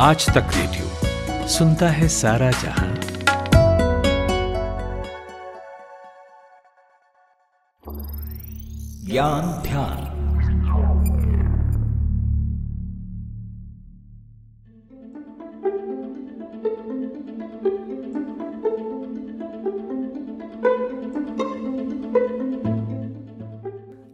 आज तक रेडियो सुनता है सारा जहाँ। ज्ञान ध्यान।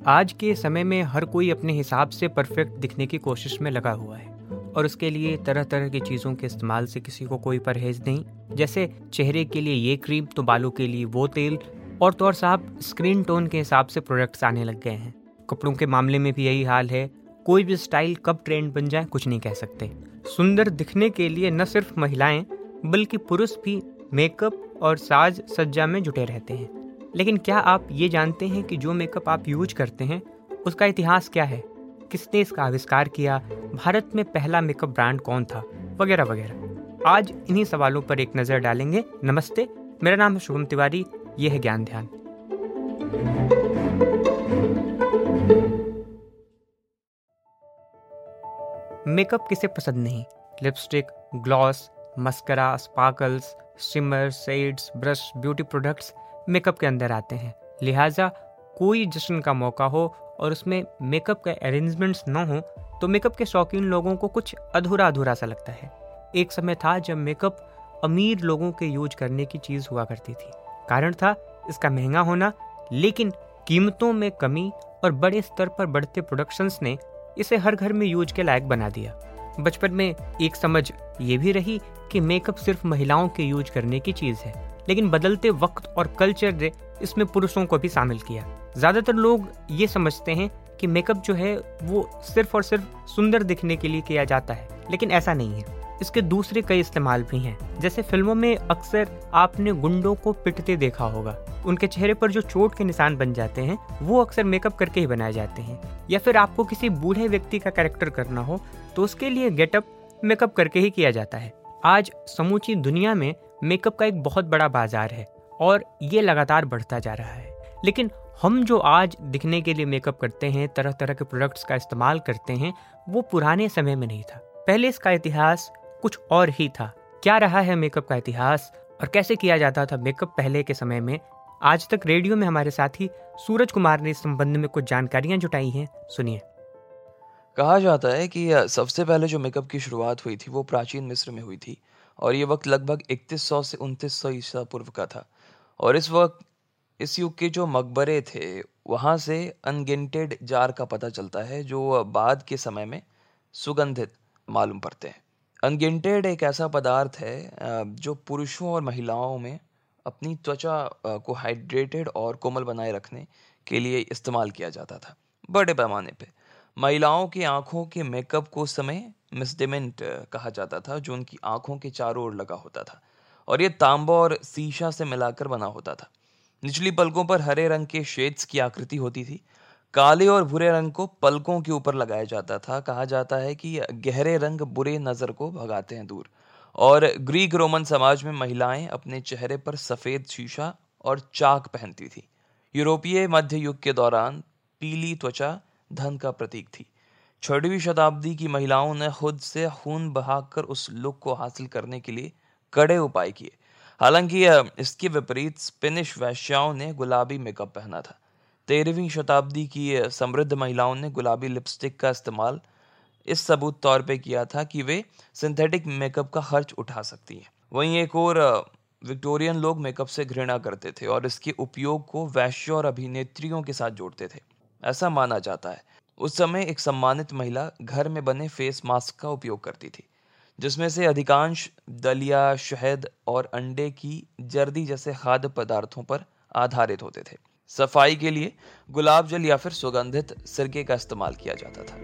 आज के समय में हर कोई अपने हिसाब से परफेक्ट दिखने की कोशिश में लगा हुआ है। और उसके लिए तरह तरह की चीज़ों के इस्तेमाल से किसी को कोई परहेज नहीं। जैसे चेहरे के लिए ये क्रीम तो बालों के लिए वो तेल। और तो और साहब स्क्रीन टोन के हिसाब से प्रोडक्ट्स आने लग गए हैं। कपड़ों के मामले में भी यही हाल है। कोई भी स्टाइल कब ट्रेंड बन जाए, कुछ नहीं कह सकते। सुंदर दिखने के लिए न सिर्फ़ महिलाएँ, बल्कि पुरुष भी मेकअप और साज सज्जा में जुटे रहते हैं। लेकिन क्या आप ये जानते हैं कि जो मेकअप आप यूज़ करते हैं, उसका इतिहास क्या है? किसने इसका आविष्कार किया? भारत में पहला मेकअप ब्रांड कौन था? वगैरह वगैरह। आज इन्हीं सवालों पर एक नज़र डालेंगे। नमस्ते, मेरा नाम है शुभम तिवारी ये है ज्ञान ध्यान। मेकअप किसे पसंद नहीं? Lipstick, gloss, mascara, sparkles, shimmer, shades, brush, beauty products makeup के अंदर आते हैं। लिहाजा कोई जश्न का मौका हो और उसमें मेकअप का अरेंजमेंट्स न हो तो मेकअप के शौकीन लोगों को कुछ अधूरा अधूरा सा लगता है। एक समय था जब मेकअप अमीर लोगों के यूज़ करने की चीज़ हुआ करती थी। कारण था इसका महँगा होना, लेकिन कीमतों में कमी और बड़े स्तर पर बढ़ते प्रोडक्शंस ने इसे हर घर में यूज़ के लायक बना दिया। बचपन में एक समझ ये भी रही कि मेकअप सिर्फ़ महिलाओं के यूज़ करने की चीज़ है, लेकिन बदलते वक्त और कल्चर ने इसमें पुरुषों को भी शामिल किया। ज़्यादातर लोग ये समझते हैं कि मेकअप जो है वो सिर्फ़ और सिर्फ़ सुंदर दिखने के लिए किया जाता है, लेकिन ऐसा नहीं है। इसके दूसरे कई इस्तेमाल भी हैं। जैसे फ़िल्मों में अक्सर आपने गुंडों को पिटते देखा होगा। उनके चेहरे पर जो चोट के निशान बन जाते हैं, वो अक्सर मेकअप करके ही बनाए जाते हैं। या फिर आपको किसी बूढ़े व्यक्ति का कैरेक्टर करना हो तो उसके लिए गेटअप मेकअप करके ही किया जाता है। आज समूची दुनिया में मेकअप का एक बहुत बड़ा बाज़ार है, और ये लगातार बढ़ता जा रहा है। लेकिन हम जो आज दिखने के लिए मेकअप करते हैं तरह तरह के प्रोडक्ट्स का इस्तेमाल करते हैं, वो पुराने समय में नहीं था। पहले इसका इतिहास कुछ और ही था। क्या रहा है मेकअप का इतिहास और कैसे किया जाता था मेकअप पहले के समय में? आज तक रेडियो में हमारे साथी सूरज कुमार ने इस संबंध में कुछ जानकारियाँ जुटाई हैं। सुनिए। कहा जाता है कि सबसे पहले जो मेकअप की शुरुआत हुई थी वो प्राचीन मिस्र में हुई थी और ये वक्त लगभग 3100 से 2900 ईसा पूर्व का था। और इस वक्त इस युग के जो मकबरे थे, वहाँ से अनगिनटेड जार का पता चलता है, जो बाद के समय में सुगंधित मालूम पड़ते हैं। अनगिनटेड एक ऐसा पदार्थ है जो पुरुषों और महिलाओं में अपनी त्वचा को हाइड्रेटेड और कोमल बनाए रखने के लिए इस्तेमाल किया जाता था, बड़े पैमाने पे। महिलाओं की आँखों के मेकअप को उस समय मिसडिमेंट कहा जाता था, जो उनकी आँखों के चारों ओर लगा होता था, और ये तांबा और शीशा से मिलाकर बना होता था। निचली पलकों पर हरे रंग के शेड्स की आकृति होती थी। काले और भूरे रंग को पलकों के ऊपर लगाया जाता था। कहा जाता है कि गहरे रंग बुरे नज़र को भगाते हैं दूर। और ग्रीक रोमन समाज में महिलाएँ अपने चेहरे पर सफ़ेद शीशा और चाक पहनती थी। यूरोपीय मध्य युग के दौरान पीली त्वचा धन का प्रतीक थी। छठवीं शताब्दी की महिलाओं ने खुद से खून बहाकर उस लुक को हासिल करने के लिए कड़े उपाय किए। हालाँकि इसके विपरीत स्पेनिश वैश्याओं ने गुलाबी मेकअप पहना था। तेरहवीं शताब्दी की समृद्ध महिलाओं ने गुलाबी लिपस्टिक का इस्तेमाल इस सबूत तौर पे किया था कि वे सिंथेटिक मेकअप का खर्च उठा सकती हैं। वहीं एक और विक्टोरियन लोग मेकअप से घृणा करते थे और इसके उपयोग को वैश्य और अभिनेत्रियों के साथ जोड़ते थे। ऐसा माना जाता है। उस समय एक सम्मानित महिला घर में बने फेस मास्क का उपयोग करती थी। जिसमें से अधिकांश दलिया, शहद और अंडे की जर्दी जैसे खाद्य पदार्थों पर आधारित होते थे। सफ़ाई के लिए गुलाब जल या फिर सुगंधित सिरके का इस्तेमाल किया जाता था।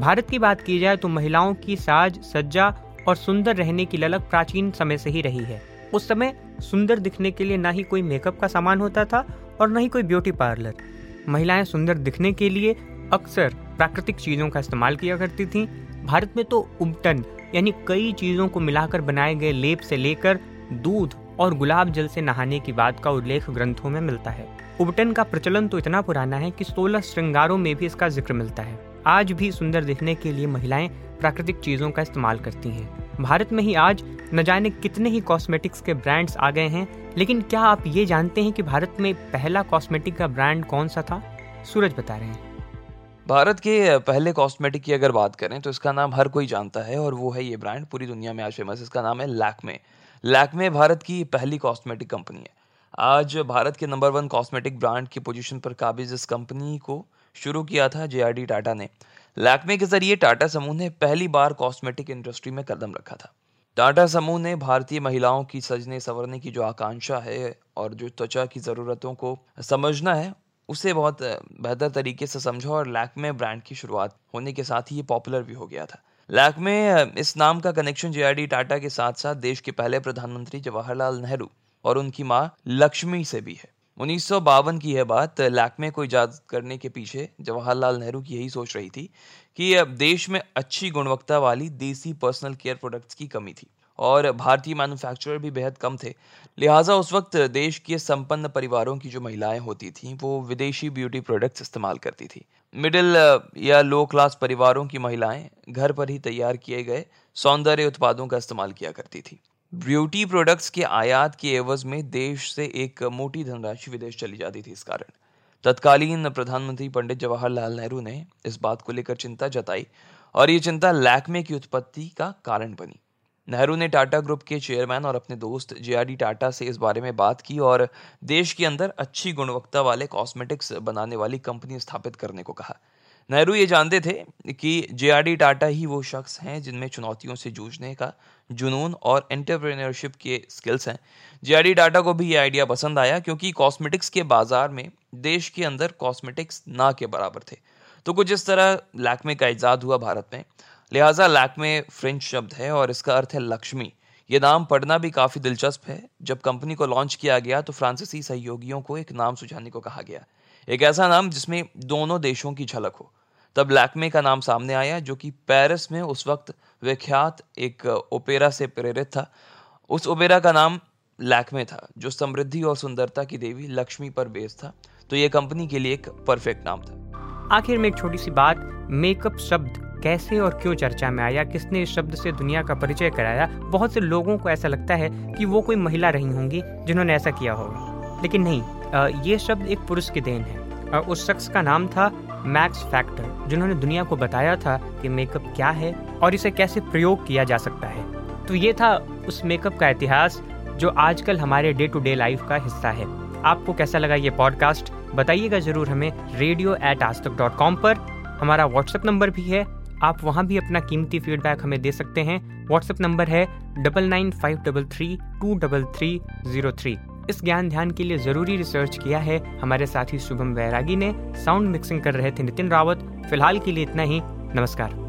भारत की बात की जाए तो महिलाओं की साज, सज्जा और सुंदर रहने की ललक प्राचीन समय से ही रही है। उस समय सुंदर दिखने के लिए ना ही कोई मेकअप का सामान होता था और न ही कोई ब्यूटी पार्लर। महिलाएँ सुंदर दिखने के लिए अक्सर प्राकृतिक चीज़ों का इस्तेमाल किया करती थीं भारत में तो उबटन यानी कई चीज़ों को मिलाकर बनाए गए लेप से लेकर दूध और गुलाब जल से नहाने की बात का उल्लेख ग्रंथों में मिलता है। उबटन का प्रचलन तो इतना पुराना है कि सोलह श्रृंगारों में भी इसका ज़िक्र मिलता है। आज भी सुंदर दिखने के लिए महिलाएँ प्राकृतिक चीज़ों का इस्तेमाल करती हैं। भारत में ही आज न जाने कितने ही कॉस्मेटिक्स के ब्रांड्स आ गए हैं, लेकिन क्या आप ये जानते हैं कि भारत में पहला कॉस्मेटिक का ब्रांड कौन सा था? सूरज बता रहे हैं। भारत के पहले कॉस्मेटिक की अगर बात करें तो इसका नाम हर कोई जानता है और वो है ये ब्रांड पूरी दुनिया में आज फ़ेमस इसका नाम है लैकमे लैकमे भारत की पहली कॉस्मेटिक कंपनी है। आज भारत के नंबर वन कॉस्मेटिक ब्रांड की पोजीशन पर काबिज इस कंपनी को शुरू किया था जे टाटा ने। लैकमे के ज़रिए टाटा समूह ने पहली बार कॉस्मेटिक इंडस्ट्री में कदम रखा था। टाटा समूह ने भारतीय महिलाओं की सजने संवरने की जो आकांक्षा है और जो त्वचा की ज़रूरतों को समझना है उसे बहुत बेहतर तरीके से समझा और लैकमे ब्रांड की शुरुआत होने के साथ ही ये पॉपुलर भी हो गया था। लैकमे इस नाम का कनेक्शन जे टाटा के साथ साथ देश के पहले प्रधानमंत्री जवाहरलाल नेहरू और उनकी माँ लक्ष्मी से भी है। उन्नीस सौ बावन की यह बात लैकमे को ईजाद करने के पीछे जवाहरलाल नेहरू की यही सोच रही थी कि देश में अच्छी गुणवत्ता वाली देसी पर्सनल केयर प्रोडक्ट्स की कमी थी। और भारतीय मैन्युफैक्चरर भी बेहद कम थे। लिहाजा उस वक्त देश के संपन्न परिवारों की जो महिलाएँ होती थीं, वो विदेशी ब्यूटी प्रोडक्ट्स इस्तेमाल करती थी। मिडिल या लो क्लास परिवारों की महिलाएँ घर पर ही तैयार किए गए सौंदर्य उत्पादों का इस्तेमाल किया करती थी। ब्यूटी प्रोडक्ट्स के आयात के एवज में देश से एक मोटी धनराशि विदेश चली जाती थी इस कारण। तत्कालीन प्रधानमंत्री पंडित जवाहरलाल नेहरू ने इस बात को लेकर चिंता जताई और ये चिंता लैकमे की उत्पत्ति का कारण बनी। नेहरू ने टाटा ग्रुप के चेयरमैन और अपने दोस्त जे टाटा से इस बारे में बात की और देश के अंदर अच्छी गुणवत्ता वाले कॉस्मेटिक्स बनाने वाली कंपनी स्थापित करने को कहा। नेहरू ये जानते थे कि जे टाटा ही वो शख्स हैं जिनमें चुनौतियों से जूझने का जुनून और एंटरप्रेन्योरशिप के स्किल्स हैं। जेआरडी टाटा को भी ये आइडिया पसंद आया क्योंकि कॉस्मेटिक्स के बाज़ार में देश के अंदर कॉस्मेटिक्स ना के बराबर थे। तो कुछ इस तरह लैकमे का ईजाद हुआ भारत में। लिहाजा लैक्मे फ्रेंच शब्द है और इसका अर्थ है लक्ष्मी। ये नाम पढ़ना भी काफ़ी दिलचस्प है। जब कंपनी को लॉन्च किया गया तो फ्रांसीसी सहयोगियों को एक नाम सुझाने को कहा गया। एक ऐसा नाम जिसमें दोनों देशों की झलक हो। तब लैक्मे का नाम सामने आया, जो कि पेरिस में उस वक्त विख्यात एक ओपेरा से प्रेरित था। उस ओपेरा का नाम लैक्मे था, जो समृद्धि और सुंदरता की देवी लक्ष्मी पर बेस था। तो ये कंपनी के लिए एक परफेक्ट नाम था। आखिर में एक छोटी सी बात, मेकअप शब्द कैसे और क्यों चर्चा में आया, किसने इस शब्द से दुनिया का परिचय कराया, बहुत से लोगों को ऐसा लगता है कि वो कोई महिला रही होंगी जिन्होंने ऐसा किया होगा। लेकिन नहीं ये शब्द एक पुरुष की देन है। उस शख्स का नाम था मैक्स फैक्टर, जिन्होंने दुनिया को बताया था कि मेकअप क्या है और इसे कैसे प्रयोग किया जा सकता है। तो ये था उस मेकअप का इतिहास, जो आजकल हमारे डे टू डे लाइफ का हिस्सा है। आपको कैसा लगा ये पॉडकास्ट? बताइएगा ज़रूर हमें रेडियो एट आज तक डॉट कॉम पर। हमारा व्हाट्सएप नंबर भी है। आप वहाँ भी अपना कीमती फीडबैक हमें दे सकते हैं। व्हाट्सएप नंबर है double nine five double three two double three zero three इस ज्ञान ध्यान के लिए ज़रूरी रिसर्च किया है हमारे साथी शुभम वैरागी ने। साउंड मिक्सिंग कर रहे थे नितिन रावत। फ़िलहाल के लिए इतना ही। नमस्कार।